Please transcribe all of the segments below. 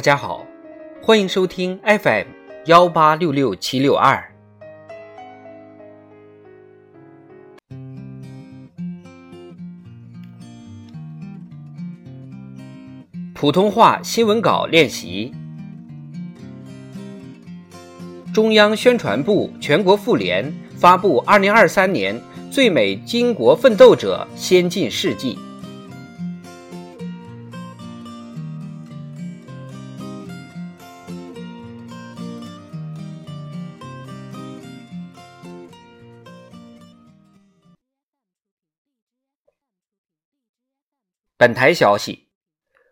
大家好，欢迎收听 FM 幺八六六七六二。普通话新闻稿练习。中央宣传部、全国妇联发布二零二三年最美巾帼奋斗者先进事迹。本台消息，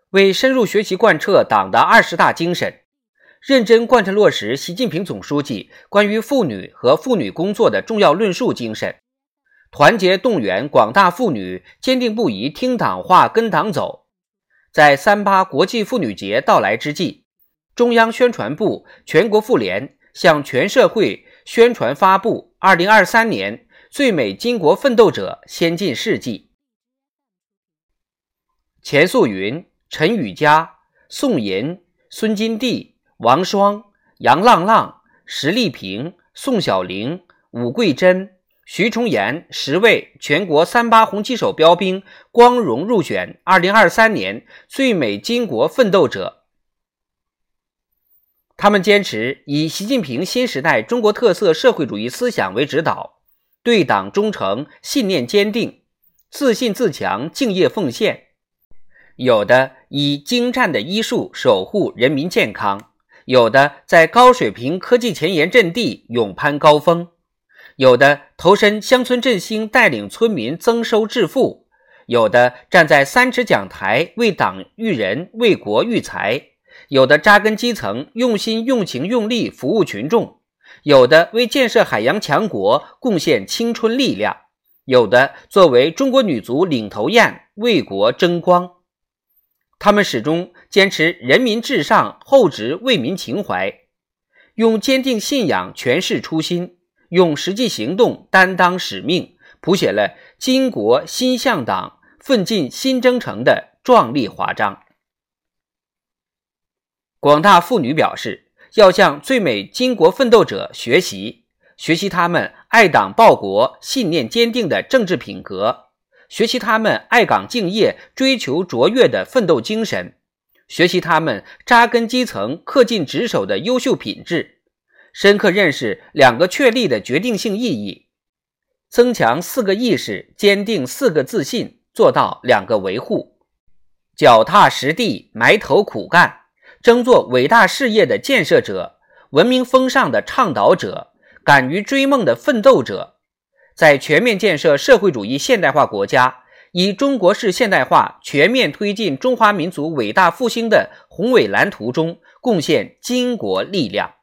为深入学习贯彻党的二十大精神，认真贯彻落实习近平总书记关于妇女和妇女工作的重要论述精神，团结动员广大妇女坚定不移听党话、跟党走，在三八国际妇女节到来之际，中央宣传部、全国妇联向全社会宣传发布二零二三年最美巾帼奋斗者先进事迹。钱素云、陈雨佳、宋银、孙金娣、王双、杨浪浪、石丽萍、宋小玲、武桂珍、徐崇岩十位全国三八红旗手标兵光荣入选二零二三年最美巾帼奋斗者。他们坚持以习近平新时代中国特色社会主义思想为指导，对党忠诚、信念坚定、自信自强、敬业奉献。有的以精湛的医术守护人民健康，有的在高水平科技前沿阵地勇攀高峰，有的投身乡村振兴带领村民增收致富，有的站在三尺讲台为党育人为国育才，有的扎根基层用心用情用力服务群众，有的为建设海洋强国贡献青春力量，有的作为中国女足领头雁为国争光。他们始终坚持人民至上、厚植为民情怀，用坚定信仰诠释初心，用实际行动担当使命，谱写了巾帼新向党、奋进新征程的壮丽华章。广大妇女表示，要向最美巾帼奋斗者学习，学习他们爱党报国、信念坚定的政治品格。学习他们爱岗敬业、追求卓越的奋斗精神，学习他们扎根基层、恪尽职守的优秀品质，深刻认识两个确立的决定性意义，增强四个意识，坚定四个自信，做到两个维护，脚踏实地、埋头苦干，争做伟大事业的建设者、文明风尚的倡导者、敢于追梦的奋斗者。在全面建设社会主义现代化国家，以中国式现代化全面推进中华民族伟大复兴的宏伟蓝图中，贡献巾帼力量。